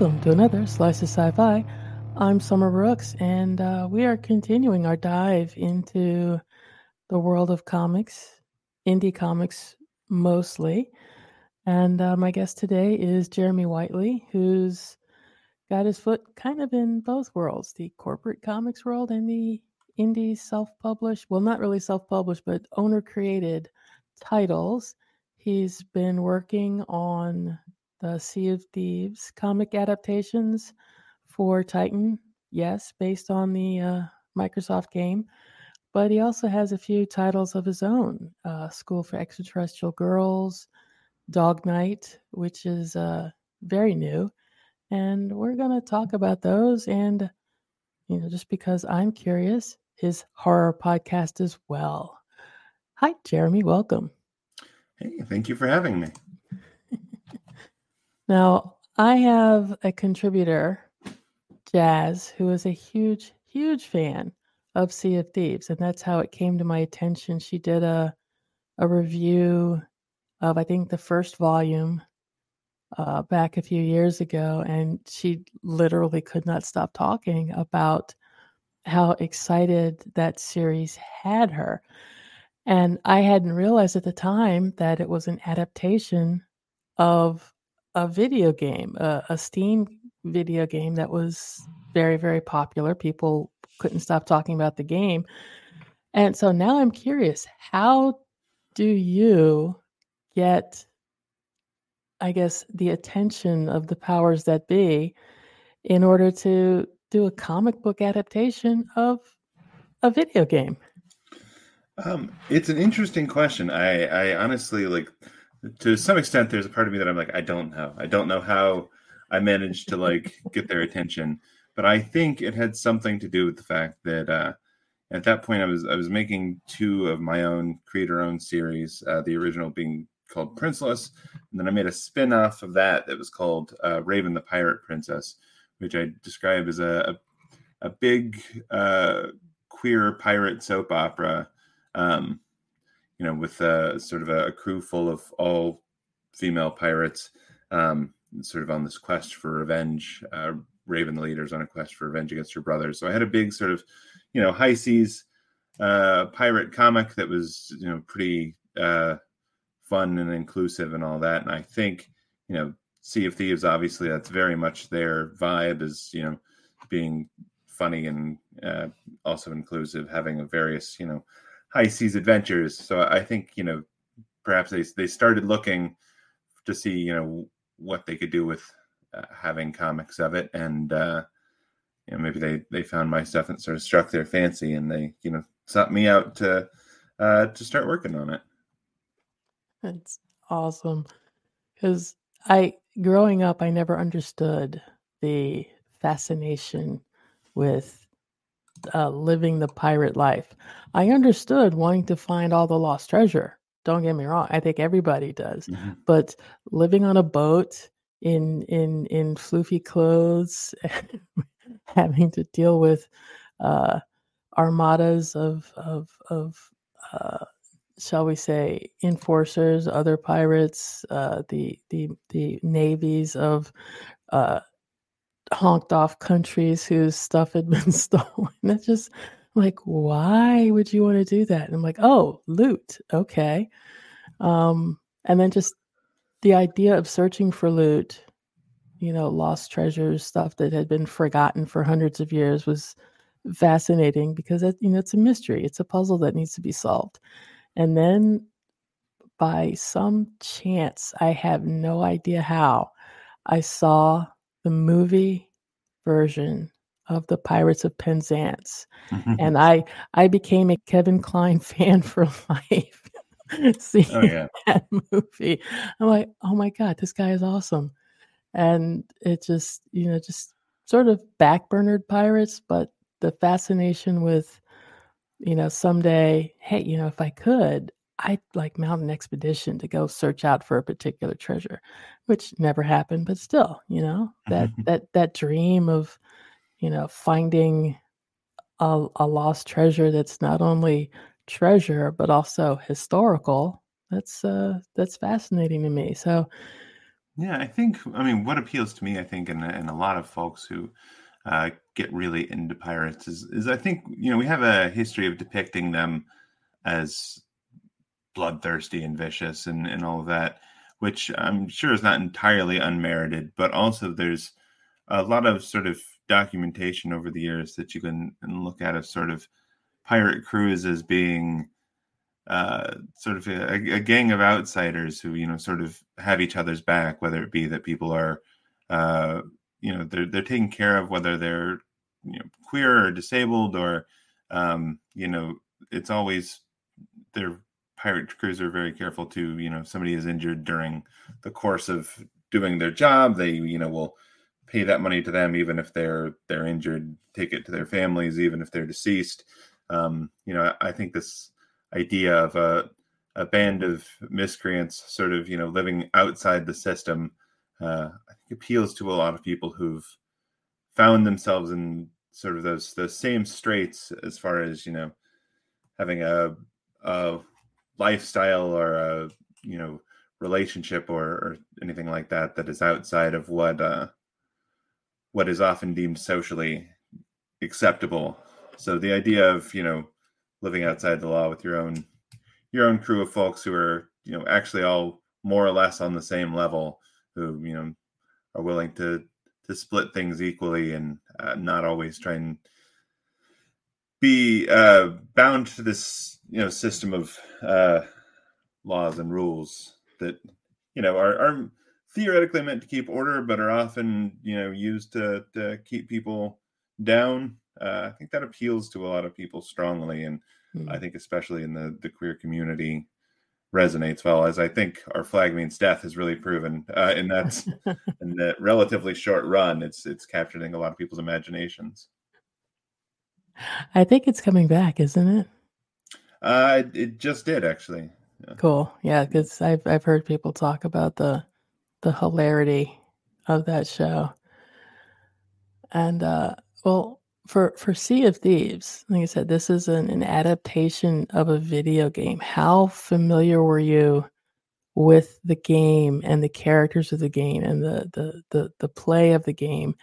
Welcome to another Slice of Sci Fi. I'm Summer Brooks, and uh, we are continuing our dive into the world of comics, indie comics mostly. And uh, my guest today is Jeremy Whitely, who's got his foot kind of in both worlds the corporate comics world and the indie self published, well, not really self published, but owner created titles. He's been working on the Sea of Thieves comic adaptations for Titan. Yes, based on the uh, Microsoft game. But he also has a few titles of his own uh, School for Extraterrestrial Girls, Dog Night, which is uh, very new. And we're going to talk about those. And, you know, just because I'm curious, his horror podcast as well. Hi, Jeremy. Welcome. Hey, thank you for having me. Now, I have a contributor, Jazz, who is a huge, huge fan of Sea of Thieves, and that's how it came to my attention. She did a a review of I think the first volume uh, back a few years ago, and she literally could not stop talking about how excited that series had her. And I hadn't realized at the time that it was an adaptation of a video game, a, a Steam video game that was very, very popular. People couldn't stop talking about the game. And so now I'm curious how do you get, I guess, the attention of the powers that be in order to do a comic book adaptation of a video game? Um, it's an interesting question. I, I honestly like to some extent there's a part of me that i'm like i don't know. I don't know how i managed to like get their attention. But i think it had something to do with the fact that uh at that point i was i was making two of my own creator owned series uh, the original being called princeless and then i made a spin-off of that that was called uh, raven the pirate princess which i describe as a a, a big uh, queer pirate soap opera. Um, you know, with a sort of a, a crew full of all female pirates, um, sort of on this quest for revenge. Uh, Raven, the leader, is on a quest for revenge against her brothers. So I had a big sort of, you know, high seas uh, pirate comic that was, you know, pretty uh, fun and inclusive and all that. And I think, you know, Sea of Thieves, obviously, that's very much their vibe is, you know, being funny and uh, also inclusive, having a various, you know, high seas adventures. So I think you know perhaps they they started looking to see you know what they could do with uh, having comics of it, and uh, you know maybe they they found my stuff and sort of struck their fancy, and they you know sought me out to uh, to start working on it. That's awesome because I growing up I never understood the fascination with uh, living the pirate life. I understood wanting to find all the lost treasure. Don't get me wrong. I think everybody does. Mm-hmm. But living on a boat in in in floofy clothes, having to deal with uh, armadas of of of uh, shall we say enforcers, other pirates, uh, the the the navies of uh, honked off countries whose stuff had been stolen. It's just like, why would you want to do that? And I'm like, oh, loot. Okay. Um, and then just the idea of searching for loot, you know, lost treasures, stuff that had been forgotten for hundreds of years was fascinating because it, you know, it's a mystery. It's a puzzle that needs to be solved. And then by some chance, I have no idea how, I saw the movie version of the Pirates of Penzance, mm-hmm. and I I became a Kevin Kline fan for life. Seeing oh, yeah. that movie, I'm like, oh my god, this guy is awesome, and it just you know just sort of backburnered pirates, but the fascination with you know someday, hey, you know if I could, I'd like mount an expedition to go search out for a particular treasure, which never happened, but still, you know, that that that dream of, you know, finding a, a lost treasure that's not only treasure but also historical. That's uh that's fascinating to me. So Yeah, I think. I mean, what appeals to me, I think, and, and a lot of folks who uh, get really into pirates is, is I think you know we have a history of depicting them as bloodthirsty and vicious and, and all that, which I'm sure is not entirely unmerited, but also there's a lot of sort of documentation over the years that you can look at of sort of pirate crews as being uh, sort of a, a, gang of outsiders who you know sort of have each other's back, whether it be that people are uh, you know they're they're taken care of, whether they're you know queer or disabled or um, you know it's always their pirate crews are very careful to you know if somebody is injured during the course of doing their job they you know will pay that money to them even if they're they're injured take it to their families even if they're deceased. Um, you know i think this idea of a, a band of miscreants sort of you know living outside the system uh, i think appeals to a lot of people who've found themselves in sort of those those same straits as far as you know having a, a lifestyle or a you know relationship or, or anything like that that is outside of what uh, what is often deemed socially acceptable. So the idea of you know living outside the law with your own your own crew of folks who are you know actually all more or less on the same level, who you know are willing to to split things equally and uh, not always try and be uh, bound to this you know system of uh, laws and rules that you know are, are theoretically meant to keep order, but are often you know used to, to keep people down. Uh, I think that appeals to a lot of people strongly, and mm. I think especially in the the queer community resonates well. As I think our flag means death has really proven, uh, and that's in that relatively short run, it's it's capturing a lot of people's imaginations. I think it's coming back, isn't it? Uh, it just did actually. Yeah. Cool. Yeah, because I've I've heard people talk about the the hilarity of that show. And uh, well, for for Sea of Thieves, like I said, this is an, an adaptation of a video game. How familiar were you with the game and the characters of the game and the the the, the play of the game?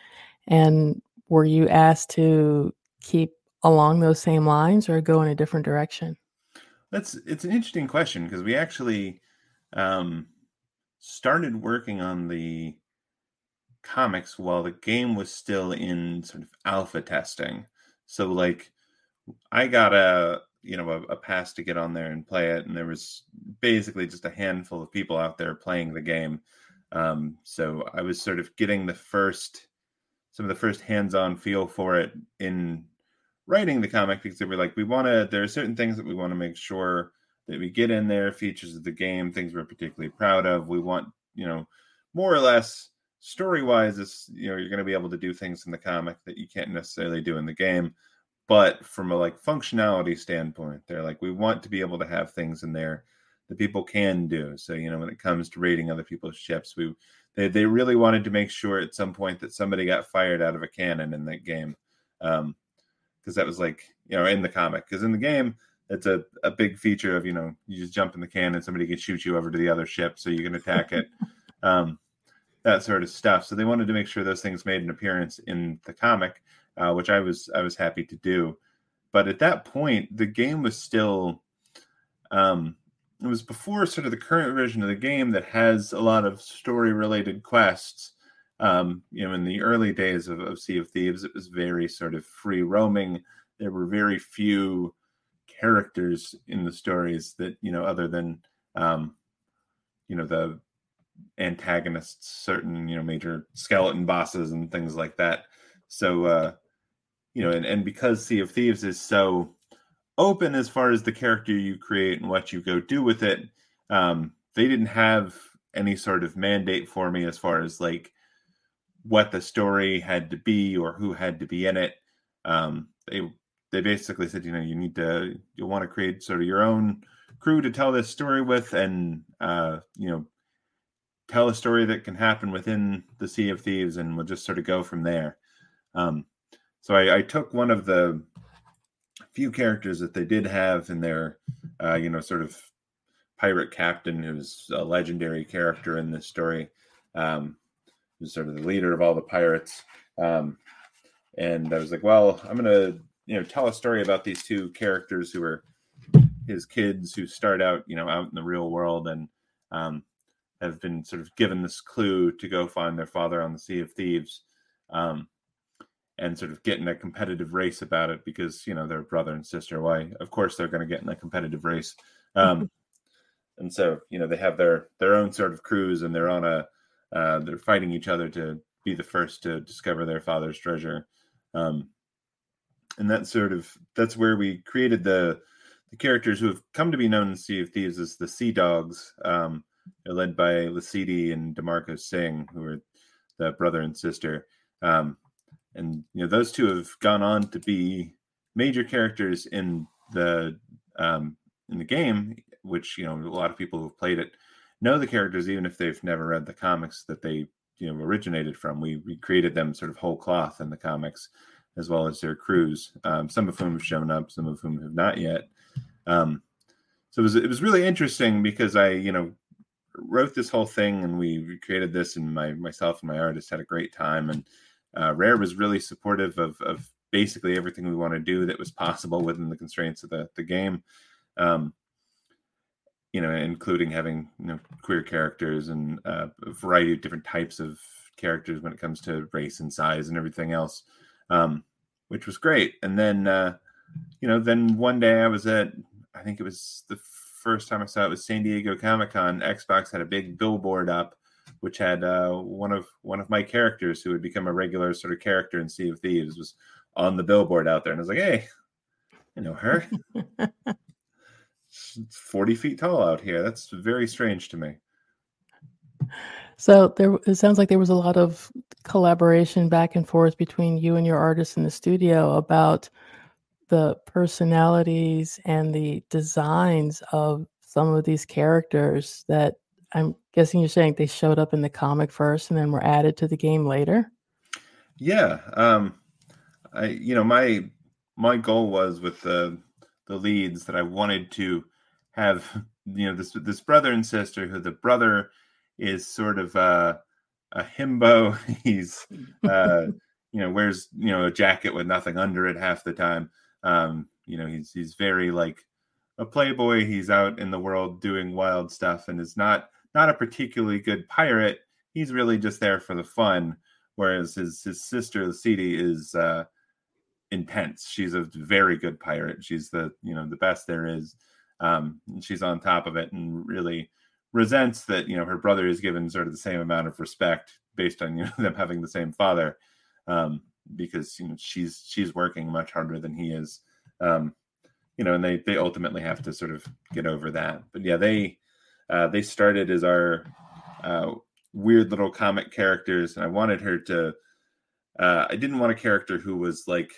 And were you asked to keep along those same lines or go in a different direction? That's it's an interesting question because we actually um, started working on the comics while the game was still in sort of alpha testing. So like I got a you know a, a, pass to get on there and play it, and there was basically just a handful of people out there playing the game. Um, so I was sort of getting the first some of the first hands-on feel for it in writing the comic because they were like, we want to. There are certain things that we want to make sure that we get in there, features of the game, things we're particularly proud of. We want, you know, more or less story wise, it's you know you're going to be able to do things in the comic that you can't necessarily do in the game. But from a like functionality standpoint, they're like we want to be able to have things in there that people can do. So you know when it comes to raiding other people's ships, we they they really wanted to make sure at some point that somebody got fired out of a cannon in that game. Um, because that was like you know in the comic because in the game it's a, a big feature of you know you just jump in the can and somebody can shoot you over to the other ship so you can attack it um, that sort of stuff. So they wanted to make sure those things made an appearance in the comic uh, which i was i was happy to do. But at that point the game was still um, it was before sort of the current version of the game that has a lot of story related quests um, you know, in the early days of, of Sea of Thieves, it was very sort of free roaming. There were very few characters in the stories that you know, other than um, you know the antagonists, certain you know major skeleton bosses and things like that. So uh, you know, and, and because Sea of Thieves is so open as far as the character you create and what you go do with it, um, they didn't have any sort of mandate for me as far as like what the story had to be or who had to be in it. Um, they they basically said, you know, you need to you want to create sort of your own crew to tell this story with, and uh, you know, tell a story that can happen within the Sea of Thieves, and we'll just sort of go from there. Um, so I, I took one of the few characters that they did have in their, uh, you know, sort of pirate captain, who's a legendary character in this story um, who's sort of the leader of all the pirates. Um, and I was like, well, I'm gonna you know tell a story about these two characters who are his kids who start out you know out in the real world and um, have been sort of given this clue to go find their father on the Sea of Thieves. Um, and sort of get in a competitive race about it because you know they're brother and sister. Why? Of course they're going to get in a competitive race. Um, and so you know they have their their own sort of crews and they're on a uh, they're fighting each other to be the first to discover their father's treasure. Um, and that's sort of that's where we created the the characters who have come to be known in Sea of Thieves as the Sea Dogs. Um, they're led by Lasidi and DeMarco Singh, who are the brother and sister. Um, and you know those two have gone on to be major characters in the um, in the game, which you know a lot of people who've played it know the characters even if they've never read the comics that they you know originated from. We we created them sort of whole cloth in the comics, as well as their crews. Um, some of whom have shown up, some of whom have not yet. Um, so it was it was really interesting because I you know wrote this whole thing and we created this and my myself and my artist had a great time and uh, Rare was really supportive of, of basically everything we want to do that was possible within the constraints of the, the game. Um, you know, including having you know queer characters and uh, a variety of different types of characters when it comes to race and size and everything else, um, which was great. And then, uh, you know, then one day I was at, I think it was the first time I saw it was San Diego Comic Con. Xbox had a big billboard up which had uh, one of one of my characters who had become a regular sort of character in Sea of Thieves was on the billboard out there, and I was like, "Hey, you know her? it's forty feet tall out here. That's very strange to me." So there, it sounds like there was a lot of collaboration back and forth between you and your artist in the studio about the personalities and the designs of some of these characters that I'm guessing you're saying they showed up in the comic first and then were added to the game later. Yeah, um, I you know my my goal was with the the leads that I wanted to have you know this this brother and sister who the brother is sort of uh, a himbo. He's uh, you know wears you know a jacket with nothing under it half the time. Um, you know he's he's very like a playboy. He's out in the world doing wild stuff and is not not a particularly good pirate. He's really just there for the fun. Whereas his his sister, Lasidi, is uh, intense. She's a very good pirate. She's the you know the best there is. Um, she's on top of it and really resents that you know her brother is given sort of the same amount of respect based on you know them having the same father um, because you know she's she's working much harder than he is um, you know and they they ultimately have to sort of get over that but yeah they uh, they started as our uh, weird little comic characters, and I wanted her to. Uh, I didn't want a character who was like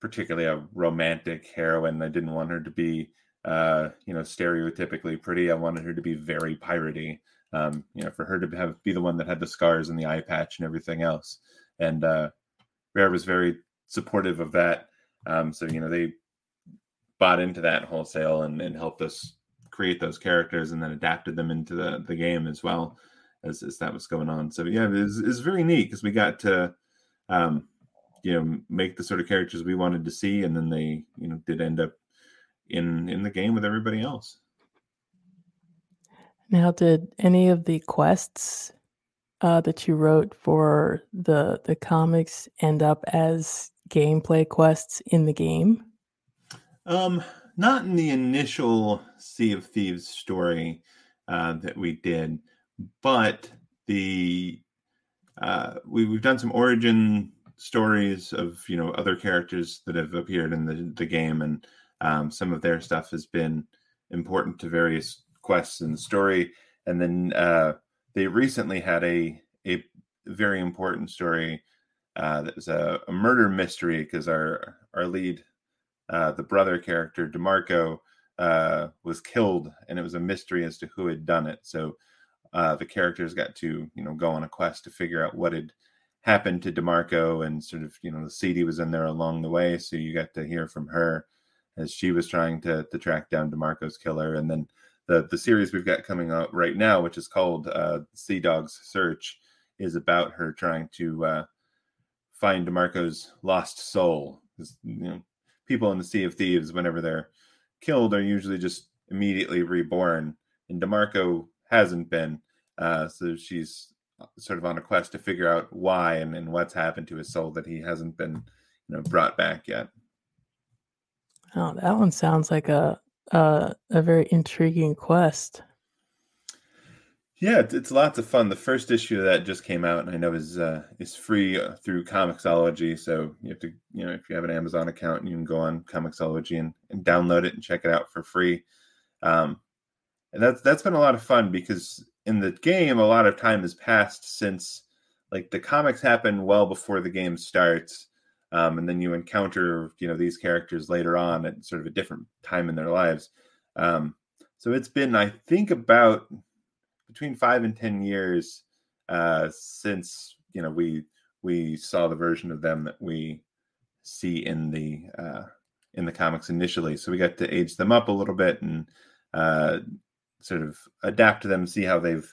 particularly a romantic heroine. I didn't want her to be, uh, you know, stereotypically pretty. I wanted her to be very piratey. Um, you know, for her to have be the one that had the scars and the eye patch and everything else. And uh, Rare was very supportive of that. Um, so you know, they bought into that wholesale and, and helped us create those characters and then adapted them into the, the game as well as, as that was going on. So yeah, it's it's very neat because we got to, um, you know, make the sort of characters we wanted to see, and then they, you know, did end up in in the game with everybody else. Now, did any of the quests uh, that you wrote for the the comics end up as gameplay quests in the game? Um, not in the initial Sea of Thieves story uh, that we did, but the uh, we, we've done some origin stories of you know other characters that have appeared in the, the game, and um, some of their stuff has been important to various quests in the story. And then uh, they recently had a a very important story uh, that was a, a murder mystery because our our lead uh, the brother character DeMarco uh, was killed, and it was a mystery as to who had done it. So uh, the characters got to you know go on a quest to figure out what had happened to DeMarco, and sort of you know the CD was in there along the way, so you got to hear from her as she was trying to to track down DeMarco's killer, and then the the series we've got coming out right now, which is called uh, Sea Dog's Search, is about her trying to uh, find DeMarco's lost soul. You know, people in the Sea of Thieves, whenever they're killed, are usually just immediately reborn, and DeMarco hasn't been. Uh, so she's sort of on a quest to figure out why and, and what's happened to his soul that he hasn't been, you know, brought back yet. Oh, that one sounds like a a, a very intriguing quest. Yeah, it's, it's, lots of fun. The first issue of that just came out, and I know is uh, is free uh, through Comixology. So you have to, you know, if you have an Amazon account, you can go on Comixology and, and download it and check it out for free. Um, and that's that's been a lot of fun because in the game, a lot of time has passed since like the comics happen well before the game starts, um, and then you encounter you know these characters later on at sort of a different time in their lives. Um, so it's been, I think, about between five and ten years uh, since you know we we saw the version of them that we see in the uh, in the comics initially. So we got to age them up a little bit and uh, sort of adapt to them, see how they've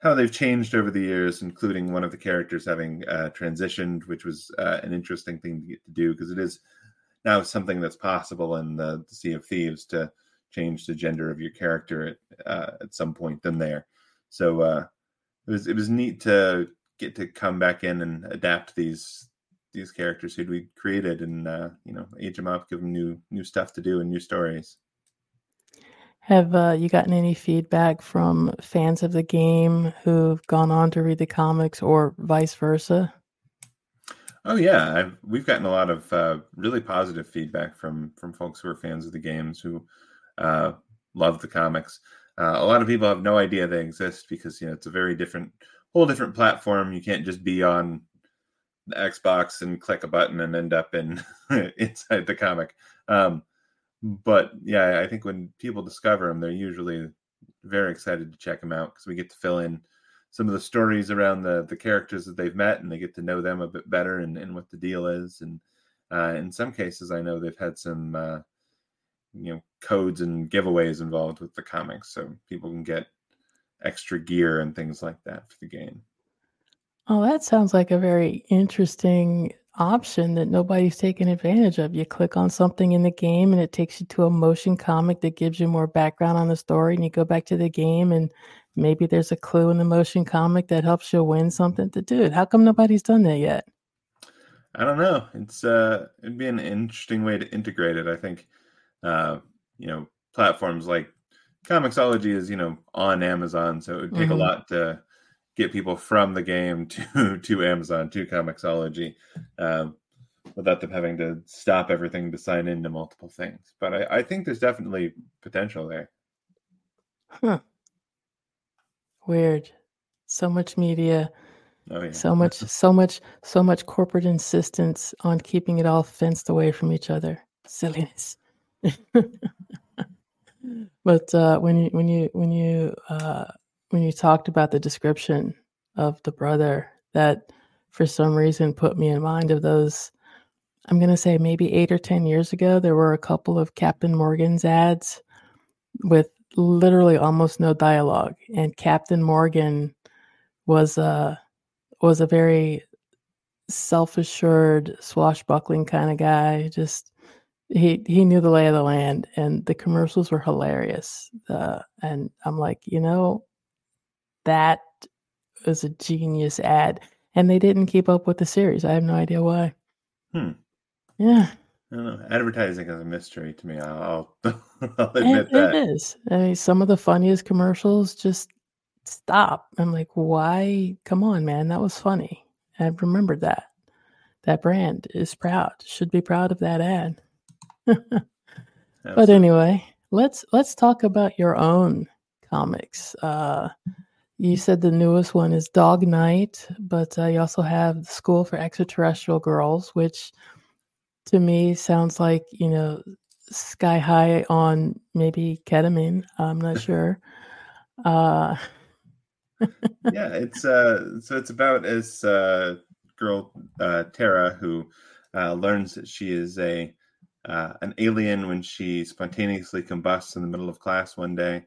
how they've changed over the years, including one of the characters having uh, transitioned, which was uh, an interesting thing to get to do because it is now something that's possible in the, the Sea of Thieves to change the gender of your character at, uh, at some point in there. So uh, it was it was neat to get to come back in and adapt these these characters who we created and uh, you know age them up, give them new new stuff to do and new stories. Have uh, you gotten any feedback from fans of the game who've gone on to read the comics, or vice versa? Oh yeah, I've, we've gotten a lot of uh, really positive feedback from from folks who are fans of the games who uh, love the comics. Uh, a lot of people have no idea they exist because you know it's a very different, whole different platform. You can't just be on the Xbox and click a button and end up in inside the comic. Um, but yeah, I think when people discover them, they're usually very excited to check them out because we get to fill in some of the stories around the the characters that they've met and they get to know them a bit better and, and what the deal is and uh, in some cases i know they've had some uh, you know codes and giveaways involved with the comics, so people can get extra gear and things like that for the game. Oh, that sounds like a very interesting option that nobody's taken advantage of. You click on something in the game and it takes you to a motion comic that gives you more background on the story, and you go back to the game and maybe there's a clue in the motion comic that helps you win something to do it. How come nobody's done that yet? I don't know. It's uh it'd be an interesting way to integrate it. I think uh, you know, platforms like Comixology is, you know, on Amazon, so it would take mm-hmm. a lot to get people from the game to to Amazon to Comixology, um, without them having to stop everything to sign into multiple things. But I, I think there's definitely potential there. Huh. Weird. So much media. Oh, yeah. So much, so much, so much corporate insistence on keeping it all fenced away from each other. Silliness. but uh, when you when you when you uh, when you talked about the description of the brother, that for some reason put me in mind of those. I'm gonna say maybe eight or ten years ago, there were a couple of Captain Morgan's ads with literally almost no dialogue, and Captain Morgan was a was a very self-assured, swashbuckling kind of guy, just he he knew the lay of the land and the commercials were hilarious uh, and i'm like you know that was a genius ad and they didn't keep up with the series i have no idea why hmm yeah I don't know. Advertising is a mystery to me. I'll, I'll admit it, that. It is. I mean, some of the funniest commercials just stop. I'm like, why? Come on, man. That was funny. I remembered that. That brand is proud, should be proud of that ad. but anyway, let's let's talk about your own comics. Uh, you said the newest one is Dog Night, but uh, you also have the School for Extraterrestrial Girls, which to me sounds like you know sky high on maybe ketamine. I'm not sure. Uh, yeah, it's uh, so it's about this uh, girl uh, Tara who uh, learns that she is a uh, an alien when she spontaneously combusts in the middle of class one day.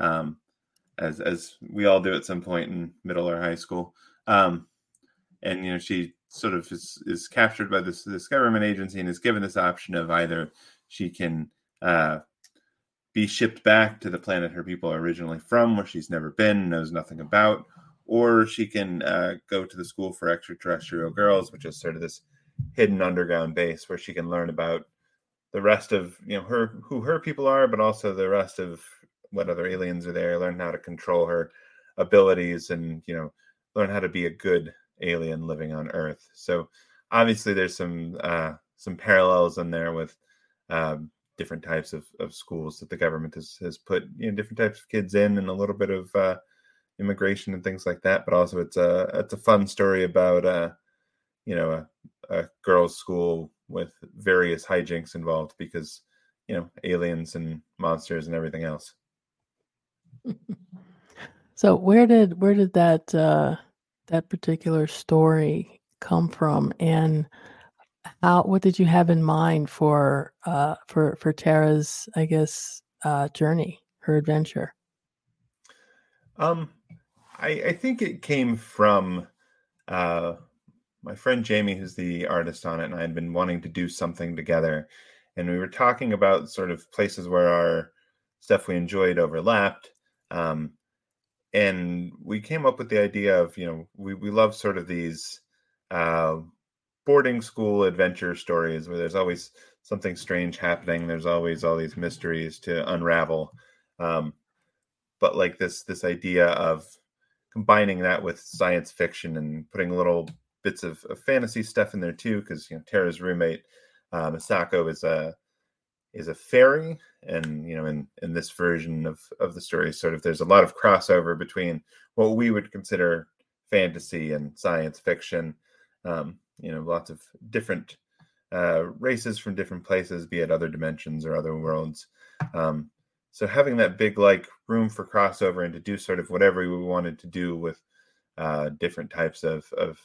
um, as as we all do at some point in middle or high school. Um, and you know, she sort of is, is captured by this this government agency and is given this option of either she can uh, be shipped back to the planet her people are originally from, where she's never been, knows nothing about, or she can uh, go to the school for extraterrestrial girls, which is sort of this hidden underground base where she can learn about the rest of you know her who her people are, but also the rest of what other aliens are there. Learn how to control her abilities, and you know learn how to be a good alien living on Earth. So obviously, there's some uh, some parallels in there with um, different types of, of schools that the government has has put you know different types of kids in, and a little bit of uh, immigration and things like that. But also, it's a it's a fun story about uh, you know a, a girls' school with various hijinks involved because you know aliens and monsters and everything else. So where did where did that uh, that particular story come from, and how what did you have in mind for uh, for for Tara's I guess uh, journey, her adventure? Um, I, I think it came from uh, my friend Jamie, who's the artist on it, and I had been wanting to do something together. And we were talking about sort of places where our stuff we enjoyed overlapped. Um, and we came up with the idea of, you know, we, we love sort of these uh, boarding school adventure stories where there's always something strange happening. There's always all these mysteries to unravel. Um, but like this this idea of combining that with science fiction and putting little bits of, of fantasy stuff in there too, because you know Tara's roommate uh, Misako is a is a fairy, and you know in in this version of of the story, sort of there's a lot of crossover between what we would consider fantasy and science fiction. Um, you know, lots of different uh, races from different places, be it other dimensions or other worlds. Um, so having that big like room for crossover and to do sort of whatever we wanted to do with uh, different types of of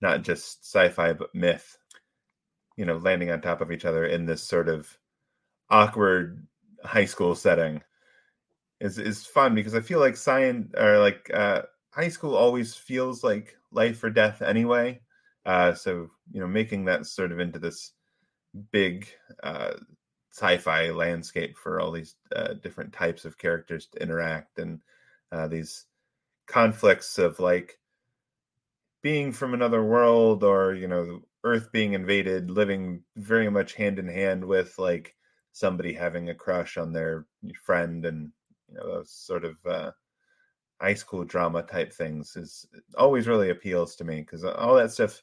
not just sci-fi but myth you know landing on top of each other in this sort of awkward high school setting is is fun because i feel like science or like uh, high school always feels like life or death anyway. Uh, so you know making that sort of into this big uh, sci-fi landscape for all these uh, different types of characters to interact and uh, these conflicts of like being from another world or you know earth being invaded living very much hand in hand with like somebody having a crush on their friend and you know those sort of uh, high school drama type things is always really appeals to me because all that stuff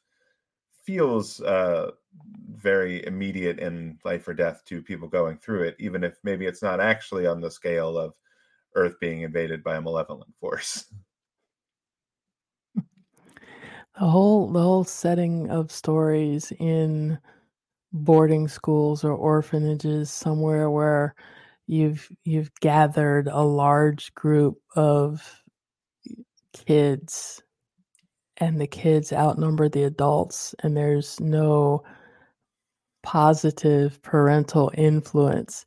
feels uh, very immediate in life or death to people going through it even if maybe it's not actually on the scale of earth being invaded by a malevolent force. The whole the whole setting of stories in boarding schools or orphanages somewhere where you've you've gathered a large group of kids and the kids outnumber the adults and there's no positive parental influence.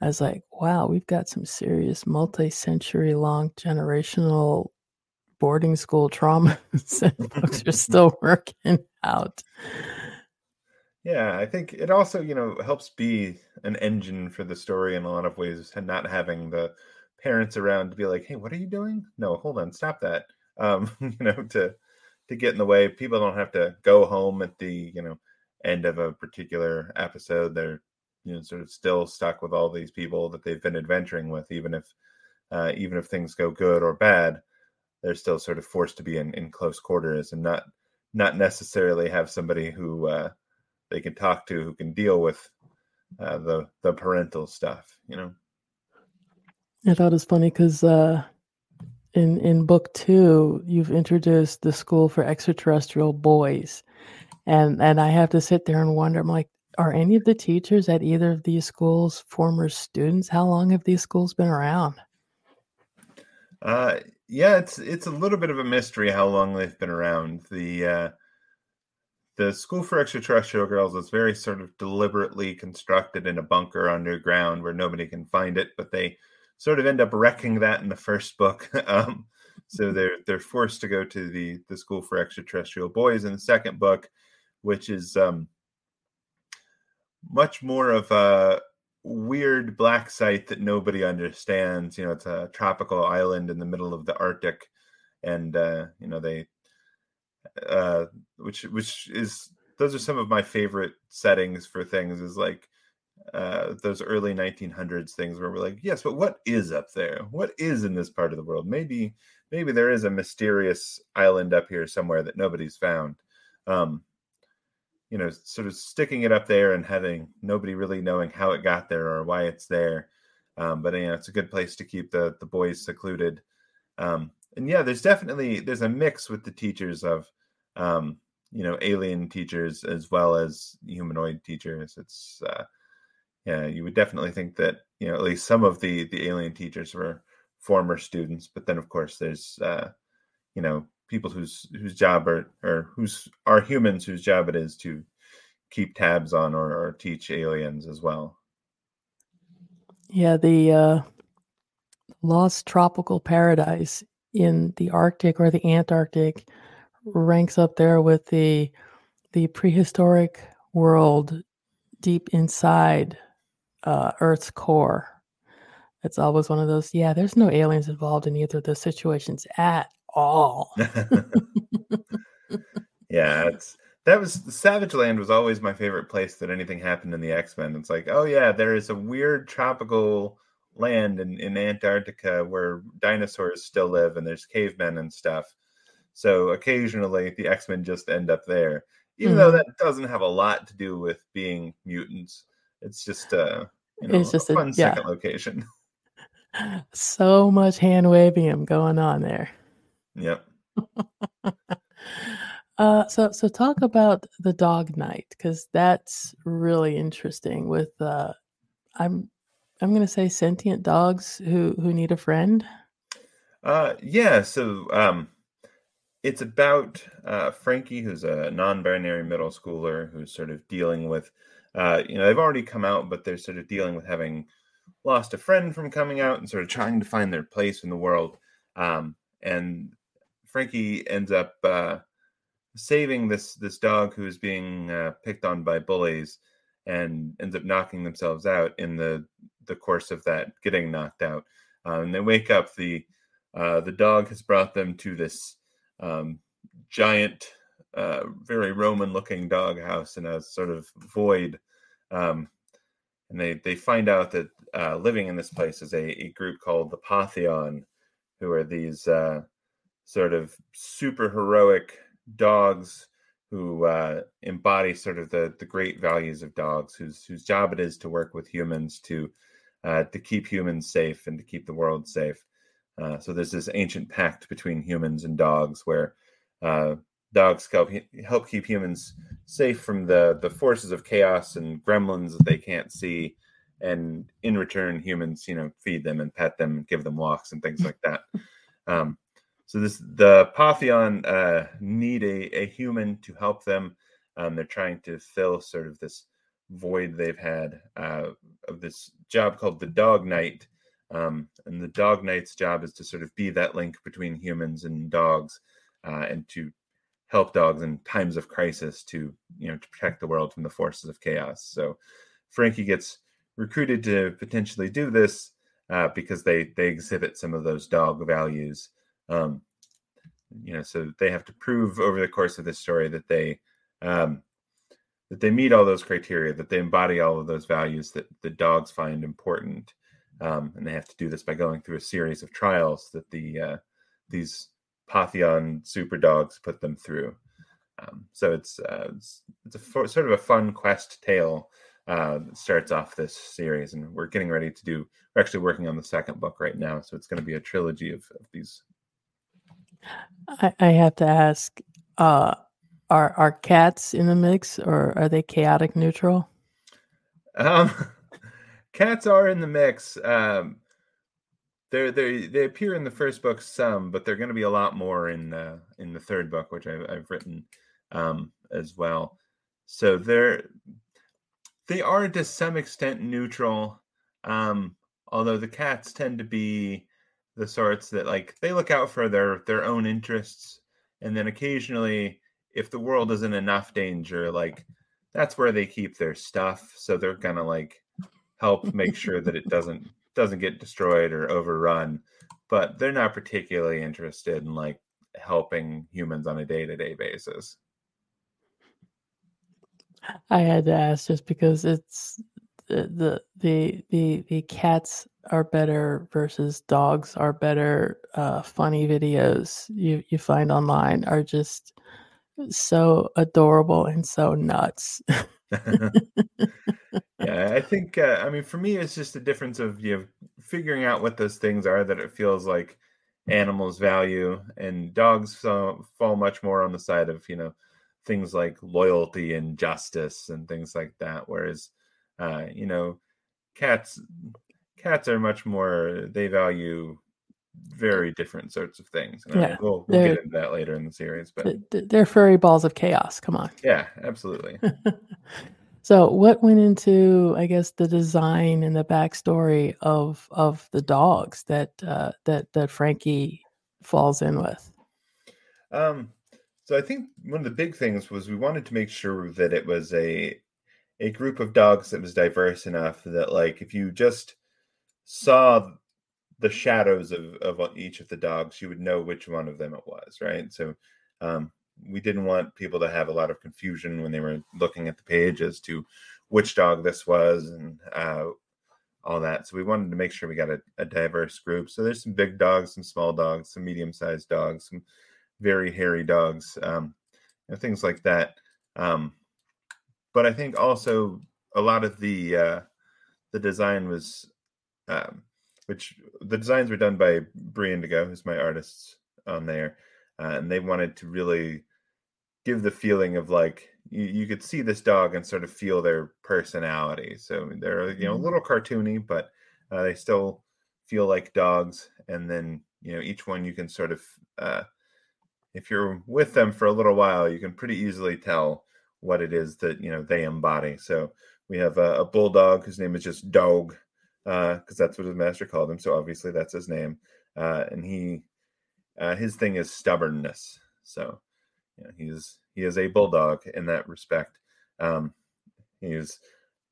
I was like, wow, we've got some serious multi-century long generational boarding school traumas and folks are still working out. Yeah, I think it also, you know, helps be an engine for the story in a lot of ways, and not having the parents around to be like, "Hey, what are you doing? No, hold on, stop that." Um, you know, to to get in the way. People don't have to go home at the you know end of a particular episode. They're you know sort of still stuck with all these people that they've been adventuring with, even if uh, even if things go good or bad they're still sort of forced to be in, in close quarters and not not necessarily have somebody who uh, they can talk to who can deal with uh, the the parental stuff. You know. I thought it was funny because uh, in in book two, you've introduced the school for extraterrestrial boys, and and I have to sit there and wonder. I'm like, are any of the teachers at either of these schools former students? How long have these schools been around? Uh, yeah, it's it's a little bit of a mystery how long they've been around. The uh, the School for Extraterrestrial Girls is very sort of deliberately constructed in a bunker underground where nobody can find it, but they sort of end up wrecking that in the first book. um, so they're they're forced to go to the the school for extraterrestrial boys in the second book, which is um, much more of a weird black site that nobody understands. You know, it's a tropical island in the middle of the Arctic, and uh, you know they, uh, which which is those are some of my favorite settings for things. Is like uh, those early 1900s things where we're like, yes, but what is up there? What is in this part of the world? Maybe maybe there is a mysterious island up here somewhere that nobody's found. Um, you know, sort of sticking it up there and having nobody really knowing how it got there or why it's there. Um, but you know, it's a good place to keep the the boys secluded. Um, and yeah, there's definitely there's a mix with the teachers of um, you know alien teachers as well as humanoid teachers. It's uh, yeah, you would definitely think that you know at least some of the the alien teachers were former students, but then of course there's uh, you know people whose whose job are or whose are humans whose job it is to keep tabs on or, or teach aliens as well. Yeah, the uh, lost tropical paradise in the Arctic or the Antarctic ranks up there with the the prehistoric world deep inside uh, Earth's core. It's always one of those. Yeah, there's no aliens involved in either of those situations at all. yeah, it's that was Savage Land was always my favorite place that anything happened in the X Men. It's like, oh yeah, there is a weird tropical land in, in Antarctica where dinosaurs still live and there's cavemen and stuff. So occasionally the X Men just end up there, even mm-hmm. though that doesn't have a lot to do with being mutants. It's just uh, you know, it's just a fun a, yeah. second location. So much hand waving going on there. Yep. uh, so so talk about the dog night because that's really interesting. With uh, I'm I'm going to say sentient dogs who who need a friend. Uh, yeah. So um, it's about uh, Frankie, who's a non-binary middle schooler who's sort of dealing with. Uh, you know, they've already come out, but they're sort of dealing with having lost a friend from coming out and sort of trying to find their place in the world. Um, and Frankie ends up uh, saving this this dog who is being uh, picked on by bullies, and ends up knocking themselves out in the the course of that getting knocked out. Um, and they wake up. the uh, The dog has brought them to this um, giant, uh, very Roman looking dog house in a sort of void. Um, and they they find out that uh, living in this place is a, a group called the Pantheon, who are these uh, sort of super heroic dogs who uh, embody sort of the the great values of dogs, whose whose job it is to work with humans to uh, to keep humans safe and to keep the world safe. Uh, so there's this ancient pact between humans and dogs, where uh, dogs help help keep humans safe from the the forces of chaos and gremlins that they can't see, and in return, humans you know feed them and pet them, and give them walks and things like that. Um, so this the Pantheon uh, need a, a human to help them. Um, they're trying to fill sort of this void they've had uh, of this job called the Dog Knight. Um, and the Dog Knight's job is to sort of be that link between humans and dogs, uh, and to help dogs in times of crisis to you know to protect the world from the forces of chaos. So Frankie gets recruited to potentially do this uh, because they they exhibit some of those dog values um, you know, so they have to prove over the course of this story that they um, that they meet all those criteria, that they embody all of those values that the dogs find important, um, and they have to do this by going through a series of trials that the uh, these Pantheon super dogs put them through. Um, so it's uh, it's, it's a for, sort of a fun quest tale uh, that starts off this series, and we're getting ready to do. We're actually working on the second book right now, so it's going to be a trilogy of, of these I, I have to ask, uh, are are cats in the mix or are they chaotic neutral? Um, cats are in the mix. Um, they they they appear in the first book some, but they're going to be a lot more in uh, in the third book, which I've, I've written um, as well. So they're they are to some extent neutral. Um, although the cats tend to be the sorts that like they look out for their their own interests and then occasionally if the world is in enough danger like that's where they keep their stuff so they're gonna like help make sure that it doesn't doesn't get destroyed or overrun but they're not particularly interested in like helping humans on a day-to-day basis. I had to ask just because it's the the the the cats are better versus dogs are better uh, funny videos you you find online are just so adorable and so nuts yeah i think uh, i mean for me it's just a difference of you know figuring out what those things are that it feels like animals value and dogs fall much more on the side of you know things like loyalty and justice and things like that whereas uh, you know cats cats are much more they value very different sorts of things. And yeah, we'll, we'll get into that later in the series, but they're furry balls of chaos. Come on. Yeah, absolutely. so, what went into, I guess, the design and the backstory of of the dogs that uh, that that Frankie falls in with? Um, so I think one of the big things was we wanted to make sure that it was a a group of dogs that was diverse enough that, like, if you just saw the shadows of, of each of the dogs, you would know which one of them it was, right? So um, we didn't want people to have a lot of confusion when they were looking at the page as to which dog this was and uh, all that. So we wanted to make sure we got a, a diverse group. So there's some big dogs, some small dogs, some medium-sized dogs, some very hairy dogs, um, and things like that. Um, but I think also a lot of the uh, the design was um, which the designs were done by Bre Indigo, who's my artist on there, uh, and they wanted to really give the feeling of like you, you could see this dog and sort of feel their personality. So they're you know a mm-hmm. little cartoony, but uh, they still feel like dogs. And then you know each one you can sort of uh, if you're with them for a little while, you can pretty easily tell what it is that you know they embody. So we have a, a bulldog whose name is just Dog, because uh, that's what his master called him. So obviously that's his name. Uh, and he, uh, his thing is stubbornness. So you know, he's he is a bulldog in that respect. Um, he's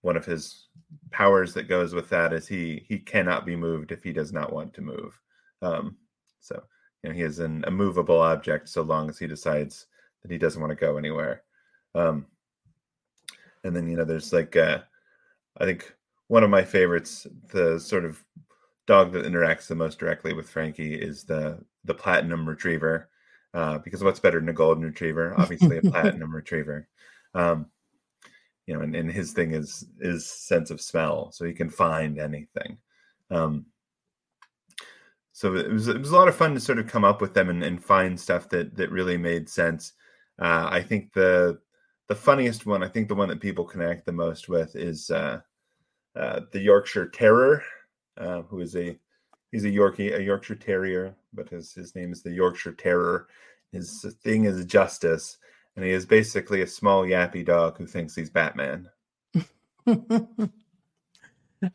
one of his powers that goes with that is he he cannot be moved if he does not want to move. Um, so you know he is an immovable object so long as he decides that he doesn't want to go anywhere. Um, and then you know there's like uh, I think one of my favorites, the sort of dog that interacts the most directly with Frankie is the the platinum retriever. Uh, because what's better than a golden retriever? Obviously, a platinum retriever. Um, you know, and, and his thing is is sense of smell, so he can find anything. Um, so it was it was a lot of fun to sort of come up with them and, and find stuff that that really made sense. Uh, I think the the funniest one, I think the one that people connect the most with is uh, uh, the Yorkshire Terror, uh, who is a he's a Yorkie, a Yorkshire Terrier, but his his name is the Yorkshire Terror. His thing is justice, and he is basically a small yappy dog who thinks he's Batman. uh,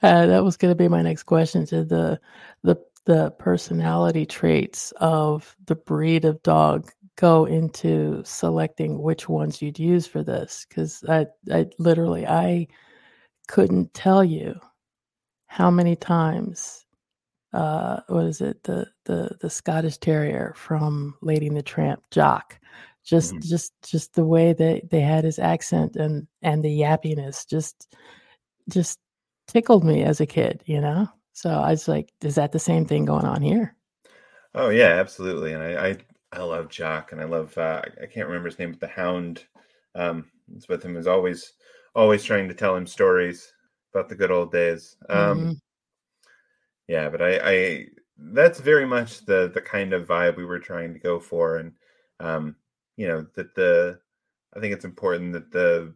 that was going to be my next question. To the the the personality traits of the breed of dog go into selecting which ones you'd use for this? Because I I literally I couldn't tell you how many times uh what is it? The the the Scottish Terrier from Lady and the Tramp Jock. Just mm-hmm. just just the way that they had his accent and and the yappiness just just tickled me as a kid you know? So I was like is that the same thing going on here? Oh yeah absolutely and I I, I love Jock and I love uh, I can't remember his name but the Hound um it's with him. Is always always trying to tell him stories about the good old days. Um, mm-hmm. Yeah, but I, I that's very much the the kind of vibe we were trying to go for, and um, you know that the I think it's important that the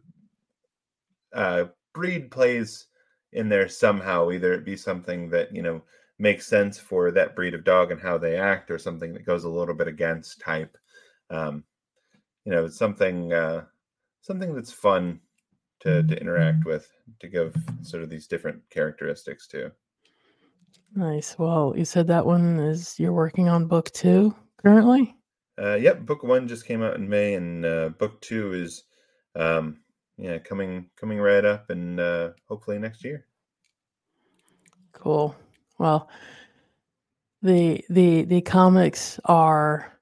uh, breed plays in there somehow. Either it be something that you know makes sense for that breed of dog and how they act, or something that goes a little bit against type. Um, you know, something uh, something that's fun to to interact with to give sort of these different characteristics to. Nice. Well, you said that one is you're working on book two currently. Uh, yep, book one just came out in May, and uh, book two is, um, yeah, coming coming right up, and uh, hopefully next year. Cool. Well, the the the comics are,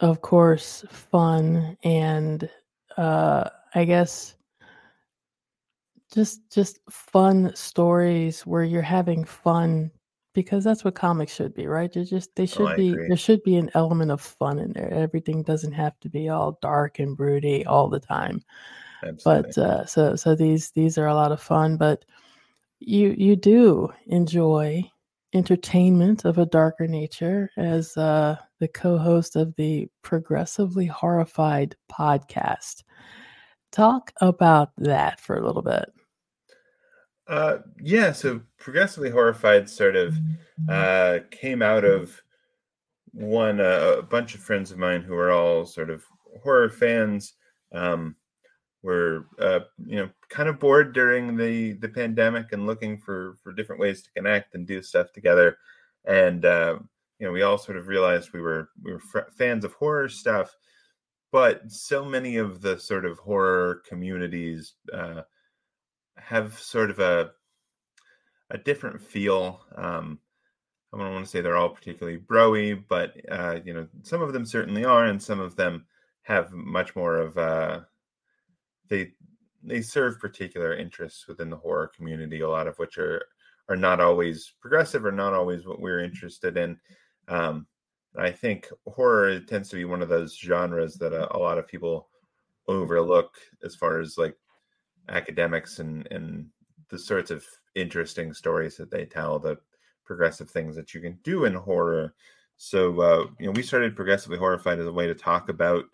of course, fun, and uh, I guess just just fun stories where you're having fun because that's what comics should be, right? They just they Oh, should I be agree. there should be an element of fun in there. Everything doesn't have to be all dark and broody all the time. Absolutely. But uh, so so these these are a lot of fun. But you you do enjoy entertainment of a darker nature as uh, the co-host of the Progressively Horrified podcast. Talk about that for a little bit. Uh, yeah, so progressively horrified sort of uh, came out of one uh, a bunch of friends of mine who are all sort of horror fans. Um, were uh, you know kind of bored during the the pandemic and looking for for different ways to connect and do stuff together. And uh, you know we all sort of realized we were we were fr- fans of horror stuff, but so many of the sort of horror communities uh, have sort of a a different feel. Um, I don't want to say they're all particularly broy, but uh, you know, some of them certainly are, and some of them have much more of uh, they they serve particular interests within the horror community. A lot of which are are not always progressive, or not always what we're interested in. Um, I think horror tends to be one of those genres that a, a lot of people overlook as far as like academics and and the sorts of interesting stories that they tell, the progressive things that you can do in horror. So uh, you know, we started progressively horrified as a way to talk about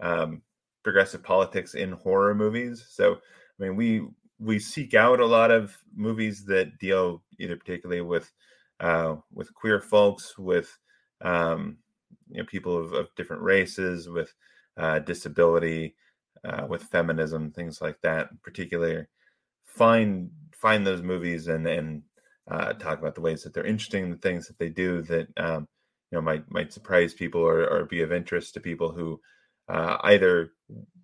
um, progressive politics in horror movies. So I mean, we we seek out a lot of movies that deal either particularly with uh, with queer folks, with um, you know people of, of different races, with uh, disability, uh, with feminism, things like that. In particular, find find those movies and and uh, talk about the ways that they're interesting, the things that they do that um, you know might might surprise people or, or be of interest to people who uh, either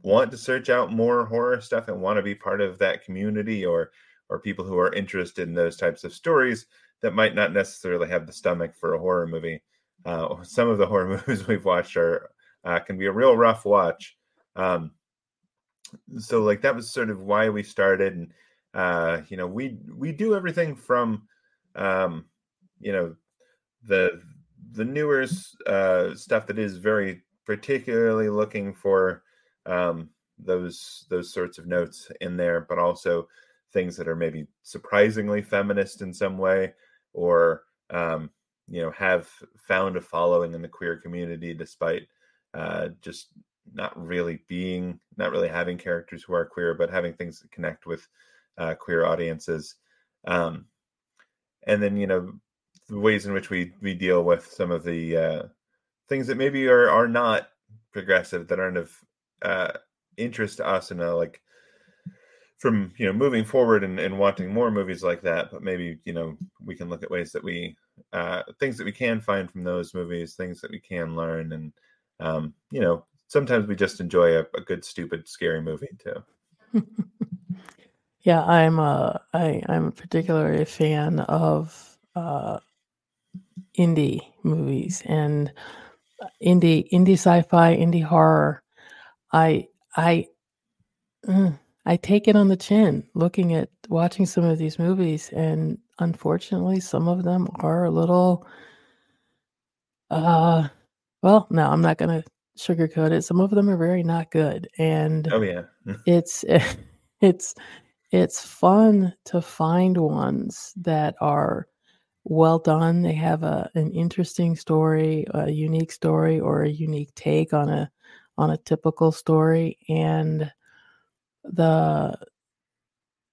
want to search out more horror stuff and want to be part of that community, or or people who are interested in those types of stories that might not necessarily have the stomach for a horror movie. Uh, some of the horror movies we've watched are uh, can be a real rough watch. Um, so like that was sort of why we started and uh you know we we do everything from um you know the the newer uh stuff that is very particularly looking for um those those sorts of notes in there but also things that are maybe surprisingly feminist in some way or um you know have found a following in the queer community despite uh just not really being not really having characters who are queer but having things that connect with uh, queer audiences um, and then you know the ways in which we we deal with some of the uh, things that maybe are are not progressive that aren't of uh, interest to us and uh, like from you know moving forward and, and wanting more movies like that but maybe you know we can look at ways that we uh, things that we can find from those movies things that we can learn and um, you know sometimes we just enjoy a, a good stupid scary movie too yeah, I'm a I I'm particularly a fan of uh, indie movies and uh, indie indie sci-fi, indie horror. I I mm, I take it on the chin looking at watching some of these movies, and unfortunately, some of them are a little. Uh, well, no, I'm not gonna sugarcoat it. Some of them are very not good, and oh yeah it's eh, it's it's fun to find ones that are well done. They have a an interesting story, a unique story, or a unique take on a on a typical story, and the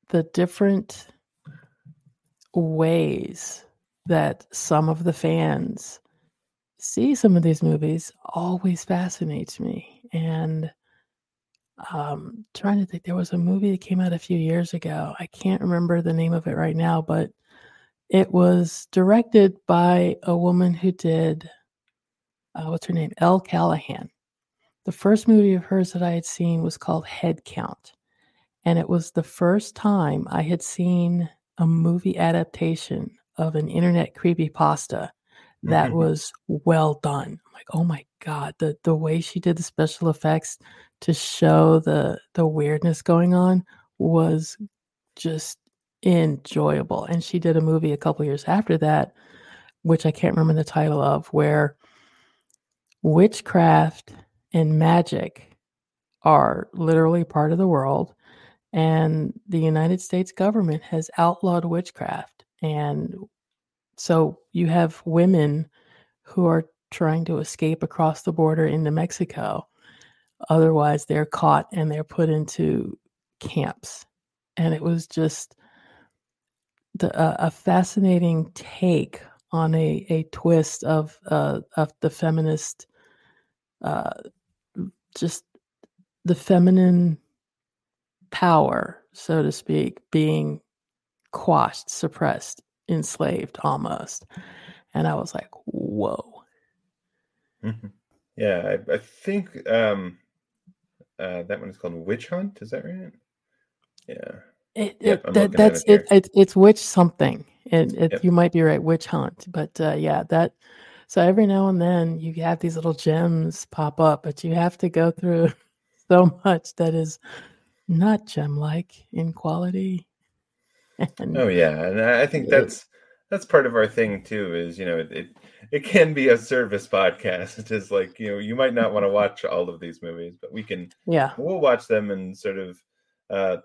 the different ways that some of the fans see some of these movies always fascinates me and um trying to think there was a movie that came out a few years ago i can't remember the name of it right now but it was directed by a woman who did uh, what's her name? Elle Callahan. The first movie of hers that I had seen was called Head Count. And it was the first time I had seen a movie adaptation of an internet creepy pasta that Mm-hmm. was well done. I'm like, oh my God, the the way she did the special effects to show the the weirdness going on was just enjoyable. And she did a movie a couple years after that, which I can't remember the title of, where witchcraft and magic are literally part of the world. And the United States government has outlawed witchcraft. And so you have women who are trying to escape across the border into Mexico. Otherwise, they're caught and they're put into camps. And it was just the, uh, a fascinating take on a, a twist of uh, of the feminist, uh, just the feminine power, so to speak, being quashed, suppressed, enslaved almost. And I was like, whoa. Mhm. Yeah, I, I think um, uh, that one is called Witch Hunt. Is that right? Yeah. It, Yep, it that, that's it it, it. It's witch something. It, it Yep. you might be right, witch hunt. But uh, yeah, that. So every now and then you have these little gems pop up, but you have to go through so much that is not gem-like in quality. And Oh yeah, and I think that's that's part of our thing too. Is you know it it, it can be a service podcast. It is like you know you might not want to watch all of these movies, but we can yeah, we'll watch them and sort of uh,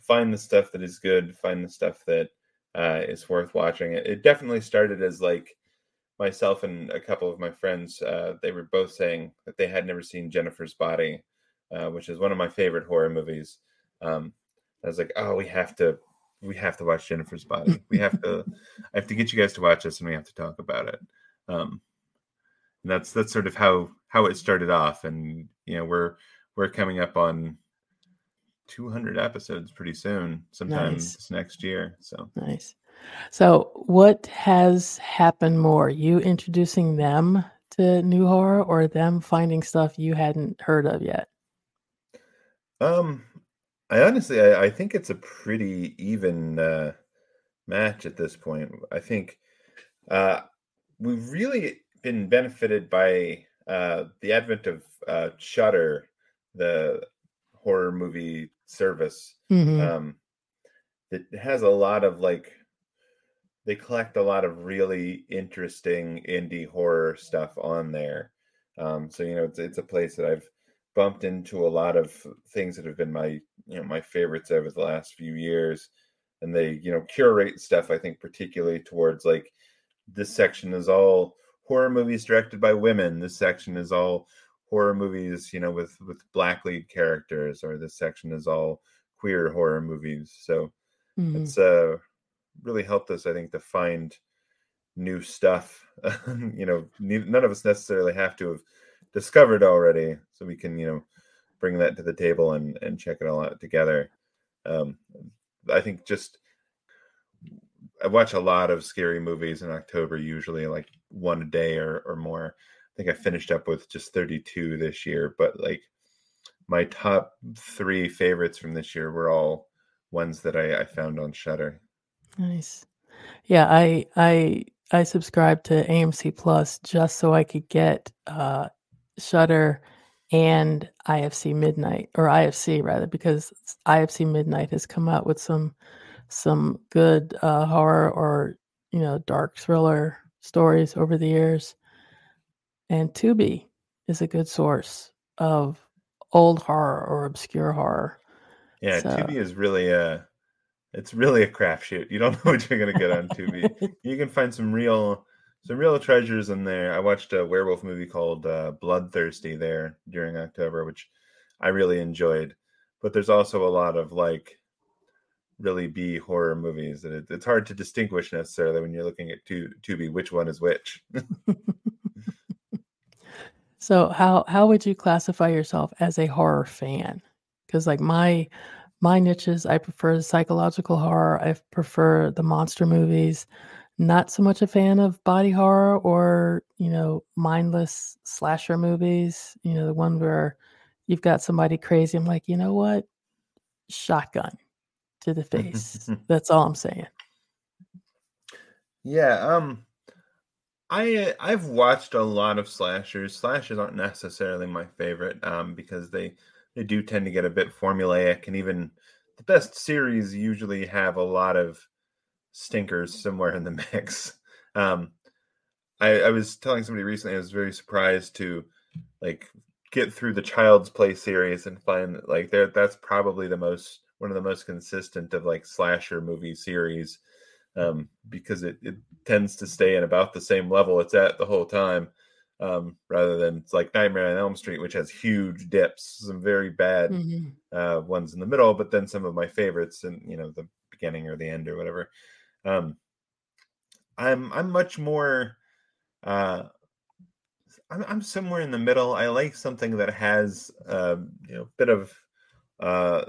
find the stuff that is good, find the stuff that uh, is worth watching. It, it definitely started as like myself and a couple of my friends. Uh, they were both saying that they had never seen Jennifer's Body, uh, which is one of my favorite horror movies. Um, I was like, oh, we have to, we have to watch Jennifer's Body. We have to, I have to get you guys to watch this, and we have to talk about it. Um, and that's that's sort of how how it started off, and you know we're we're coming up on 200 episodes pretty soon, sometime Nice. this next year. So nice. So what has happened more? You introducing them to new horror, or them finding stuff you hadn't heard of yet? Um, I honestly, I, I think it's a pretty even uh, match at this point. I think uh, we've really been benefited by uh, the advent of uh, Shudder, the horror movie service. Mhm. Um, that has a lot of like, they collect a lot of really interesting indie horror stuff on there. Um, so you know, it's it's a place that I've bumped into a lot of things that have been my you know my favorites over the last few years and they you know curate stuff i think particularly towards like this section is all horror movies directed by women. This section is all horror movies you know with with black lead characters or this section is all queer horror movies. So Mhm. it's uh really helped us i think to find new stuff. You know none of us necessarily have to have discovered already so we can you know bring that to the table and and check it all out together. Um i think just i watch a lot of scary movies in october usually like one a day or or more. I think i finished up with just 32 this year but like my top three favorites from this year were all ones that i, I found on shudder. Nice. Yeah, I I I subscribed to AMC Plus just so I could get uh Shudder and IFC Midnight or IFC rather because IFC Midnight has come out with some some good uh horror or you know dark thriller stories over the years. And Tubi is a good source of old horror or obscure horror. yeah So- tubi is really a it's really a crapshoot you don't know what you're gonna get on tubi you can find some real some real treasures in there. I watched a werewolf movie called uh, Bloodthirsty there during October, which I really enjoyed. But there's also a lot of like really B horror movies that it, it's hard to distinguish necessarily when you're looking at tu- Tubi which one is which. So how how would you classify yourself as a horror fan? Because like my my niches. I prefer the psychological horror. I prefer the monster movies. Not so much a fan of body horror or, you know, mindless slasher movies. You know, the one where you've got somebody crazy. I'm like, you know what? Shotgun to the face. That's all I'm saying. Yeah, um I I've watched a lot of slashers. Slashers aren't necessarily my favorite um because they they do tend to get a bit formulaic and even the best series usually have a lot of stinkers somewhere in the mix. Um I, I was telling somebody recently I was very surprised to like get through the Child's Play series and find like there that's probably the most one of the most consistent of like slasher movie series um, because it, it tends to stay in about the same level it's at the whole time um, rather than it's like Nightmare on Elm Street, which has huge dips, some very bad mm-hmm. uh, ones in the middle, but then some of my favorites and you know the beginning or the end or whatever. Um, I'm I'm much more uh, I'm, I'm somewhere in the middle. I like something that has uh, you know bit of uh,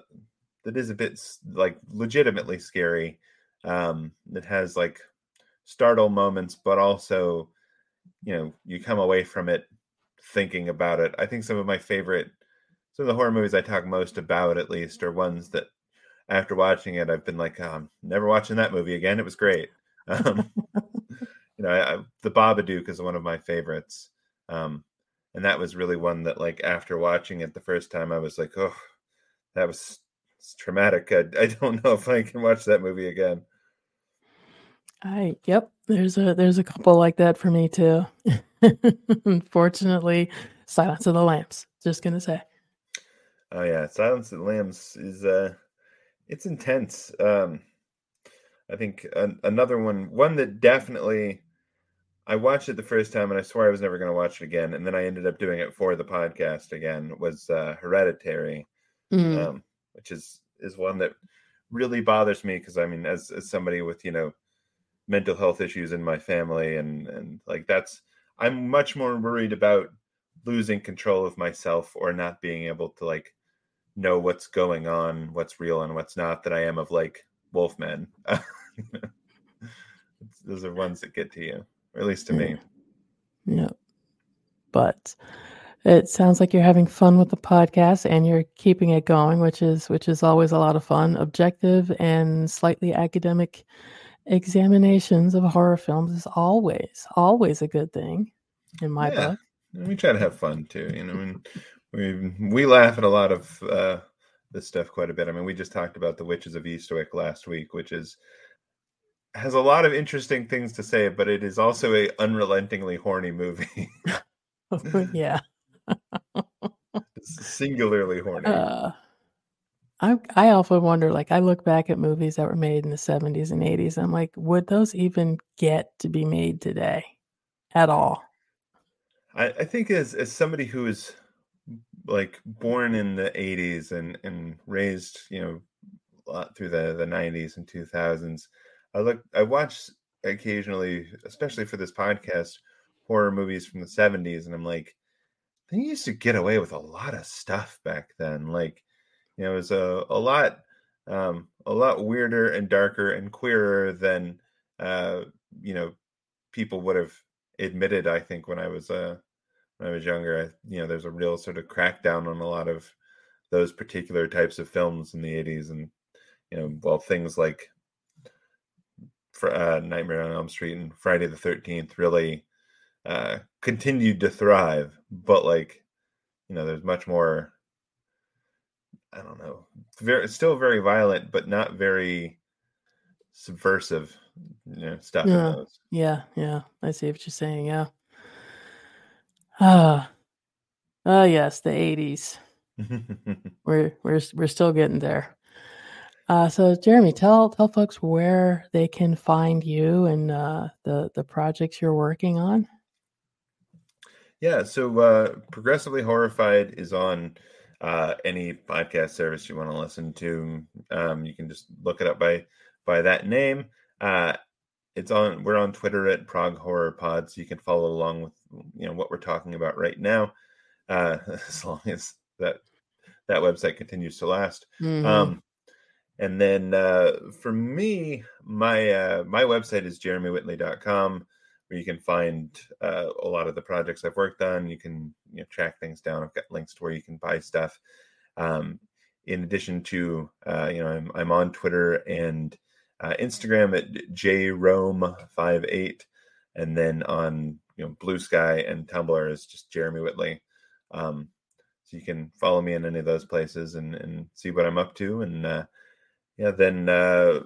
that is a bit like legitimately scary. Um, that has like startle moments, but also you know you come away from it thinking about it. I think some of my favorite some of the horror movies I talk most about at least are ones that after watching it I've been like, oh, I'm never watching that movie again. It was great. Um, you know, I, I, the Babadook is one of my favorites. Um, and that was really one that, like, after watching it the first time, I was like, oh, that was traumatic. I, I don't know if I can watch that movie again. I yep, there's a there's a couple like that for me too. Unfortunately, Silence of the Lambs. Just gonna say. Oh yeah, Silence of the Lambs is uh it's intense. Um I think an, another one one that definitely I watched it the first time and I swore I was never going to watch it again. And then I ended up doing it for the podcast again was uh, Hereditary, mm. um, which is, is one that really bothers me. Cause I mean, as, as somebody with, you know, mental health issues in my family and, and like, that's, I'm much more worried about losing control of myself or not being able to like know what's going on, what's real and what's not that I am of like Wolfman. Those are ones that get to you or at least to me. Yeah. But it sounds like you're having fun with the podcast and you're keeping it going, which is which is always a lot of fun. Objective and slightly academic examinations of horror films is always always a good thing in my yeah. book. we try to have fun too, you know. And we we laugh at a lot of uh, this stuff quite a bit. I mean, we just talked about the Witches of Eastwick last week, which is has a lot of interesting things to say, but it is also a unrelentingly horny movie. yeah. singularly horny. Uh, I I often wonder, like I look back at movies that were made in the 70s and 80s, and I'm like, would those even get to be made today at all? I, I think as as somebody who is like born in the 80s and and raised, you know, through the the 90s and 2000s, I look, I watch occasionally, especially for this podcast, horror movies from the 70s, and I'm like, they used to get away with a lot of stuff back then. Like, you know, it was a, a lot, um, a lot weirder and darker and queerer than, uh, you know, people would have admitted. I think when I was, uh, when I was younger, I, you know, there's a real sort of crackdown on a lot of those particular types of films in the 80s, and you know, well, things like uh, Nightmare on Elm Street and Friday the Thirteenth really uh, continued to thrive, but like you know, there's much more. I don't know, very still very violent, but not very subversive, you know, stuff. Yeah, yeah, yeah. I see what you're saying. Yeah. Ah, ah, yes, the '80s. we're we're we're still getting there. Uh, so Jeremy, tell tell folks where they can find you and uh, the the projects you're working on. Yeah, so uh, progressively horrified is on uh, any podcast service you want to listen to. Um, you can just look it up by by that name. It's on. We're on Twitter at Prog Horror Pod, so you can follow along with you know what we're talking about right now, uh, as long as that that website continues to last. Mm-hmm. Um, And then uh, for me, my uh, my website is jeremywhitley.com, where you can find uh, a lot of the projects I've worked on. You can you know, track things down. I've got links to where you can buy stuff. Um, in addition to, uh, you know, I'm, I'm on Twitter and uh, Instagram at jrome58, and then on you know Blue Sky and Tumblr is just Jeremy Whitley. Um, so you can follow me in any of those places and and see what I'm up to. And uh, yeah, then uh,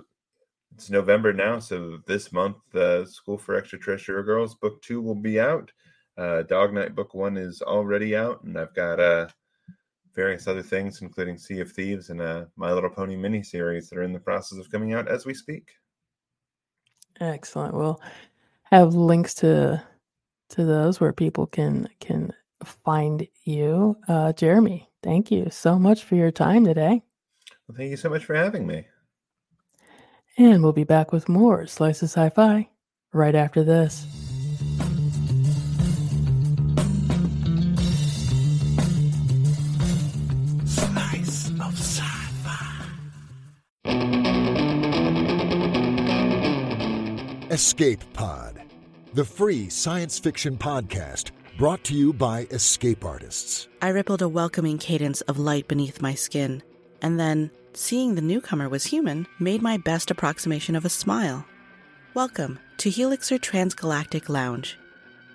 it's November now, so this month, uh, School for Extraterrestrial Girls book two will be out. Uh, Dog Knight book one is already out, and I've got uh, various other things, including Sea of Thieves and a My Little Pony mini series that are in the process of coming out as we speak. Excellent. We'll have links to to those where people can can find you. Uh, Jeremy, thank you so much for your time today. Well, thank you so much for having me. And we'll be back with more Slices of Sci Fi right after this. Escape Pod, the free science fiction podcast brought to you by Escape Artists. I rippled a welcoming cadence of light beneath my skin, and then, seeing the newcomer was human, made my best approximation of a smile. Welcome to Helixer Transgalactic Lounge.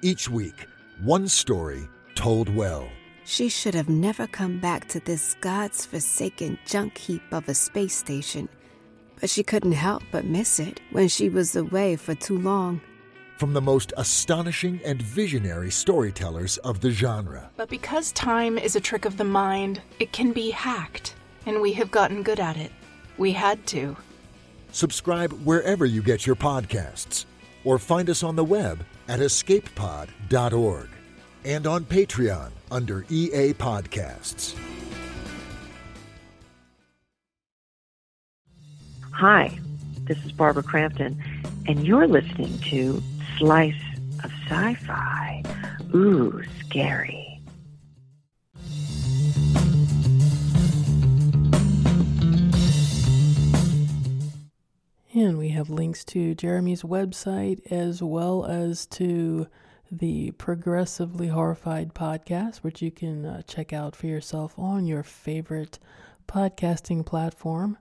Each week, one story told well. She should have never come back to this God's forsaken junk heap of a space station. But she couldn't help but miss it when she was away for too long. From the most astonishing and visionary storytellers of the genre. But because time is a trick of the mind, it can be hacked, and we have gotten good at it. We had to. Subscribe wherever you get your podcasts, or find us on the web at escapepod.org and on Patreon under EA Podcasts. Hi, this is Barbara Crampton, and you're listening to Slice of Sci Fi. Ooh, scary. And we have links to Jeremy's website as well as to the Progressively Horrified podcast, which you can uh, check out for yourself on your favorite podcasting platform.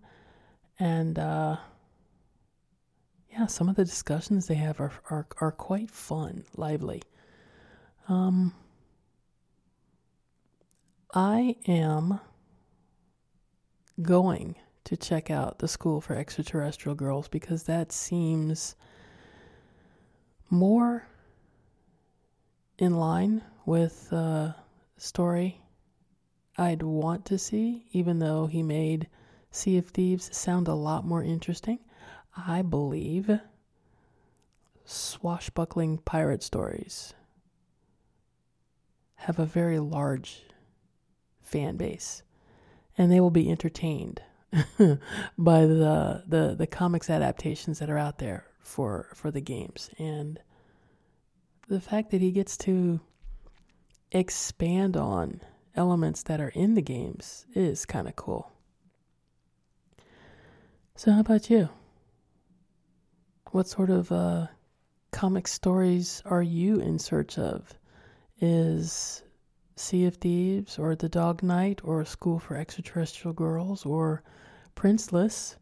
And uh, yeah, some of the discussions they have are, are, are quite fun, lively. Um, I am going to check out the School for Extraterrestrial Girls because that seems more in line with the story I'd want to see, even though he made Sea of Thieves sound a lot more interesting. I believe swashbuckling pirate stories have a very large fan base, and they will be entertained by the, the the comics adaptations that are out there for for the games and the fact that he gets to expand on elements that are in the games is kind of cool. So how about you? What sort of uh, comic stories are you in search of? Is Sea of Thieves or The Dog Knight or School for Extraterrestrial Girls or Princeless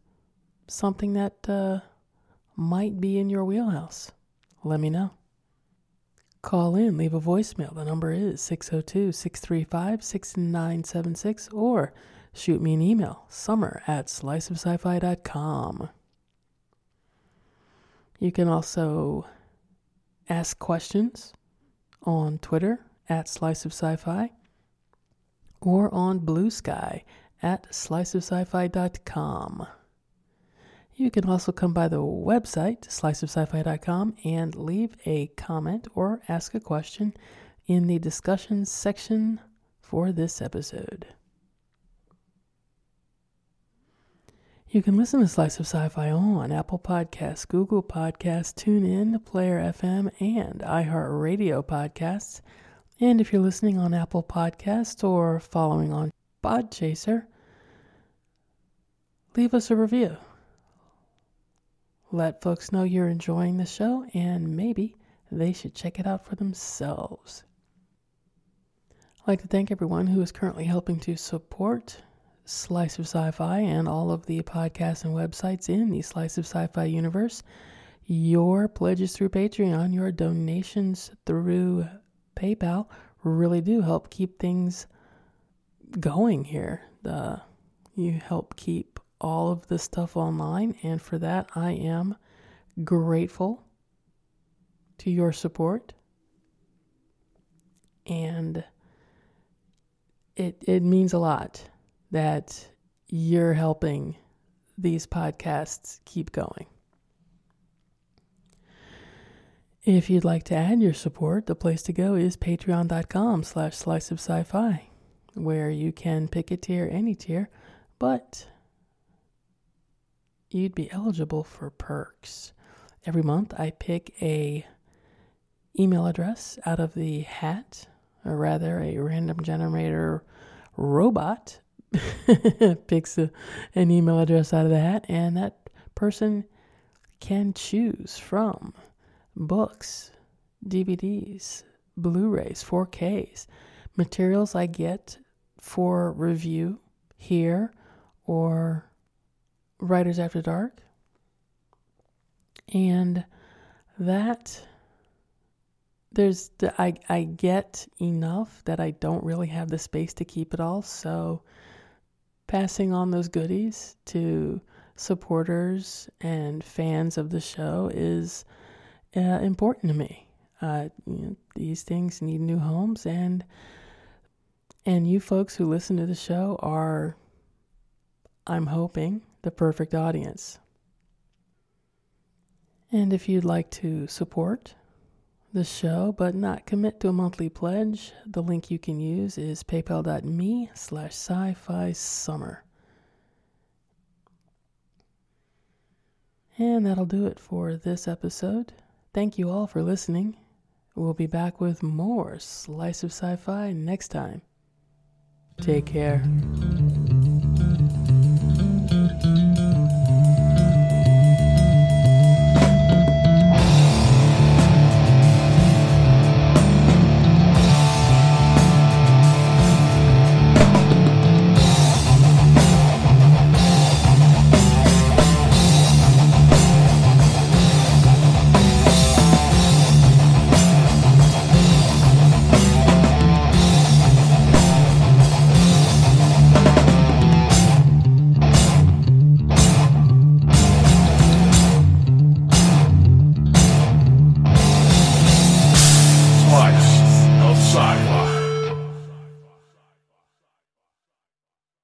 something that uh, might be in your wheelhouse? Let me know. Call in, leave a voicemail. The number is 602 635 6976 or shoot me an email, summer at sliceofsci-fi.com. You can also ask questions on Twitter at Slice of Sci-Fi or on Blue Sky at sliceofsci-fi.com. You can also come by the website, sliceofsci-fi.com, and leave a comment or ask a question in the discussion section for this episode. You can listen to Slice of Sci-Fi on Apple Podcasts, Google Podcasts, TuneIn, Player FM, and iHeartRadio Podcasts. And if you're listening on Apple Podcasts or following on Podchaser, leave us a review. Let folks know you're enjoying the show and maybe they should check it out for themselves. I'd like to thank everyone who is currently helping to support Slice of Sci Fi and all of the podcasts and websites in the Slice of Sci Fi universe. Your pledges through Patreon, your donations through PayPal really do help keep things going here. Uh, you help keep all of the stuff online, and for that, I am grateful to your support. And it it means a lot that you're helping these podcasts keep going. If you'd like to add your support, the place to go is patreon.com slash slice of sci-fi, where you can pick a tier, any tier, but you'd be eligible for perks. Every month I pick a email address out of the hat, or rather a random generator robot picks a, an email address out of the hat, and that person can choose from books, DVDs, Blu rays, 4Ks, materials I get for review here or Writers After Dark. And that there's the, I I get enough that I don't really have the space to keep it all, so passing on those goodies to supporters and fans of the show is uh, important to me. Uh, you know, these things need new homes, and and you folks who listen to the show are, I'm hoping, the perfect audience. And if you'd like to support the show but not commit to a monthly pledge, the link you can use is paypal.me slash sci-fi summer. And that'll do it for this episode. Thank you all for listening. We'll be back with more Slice of Sci Fi next time. Take care.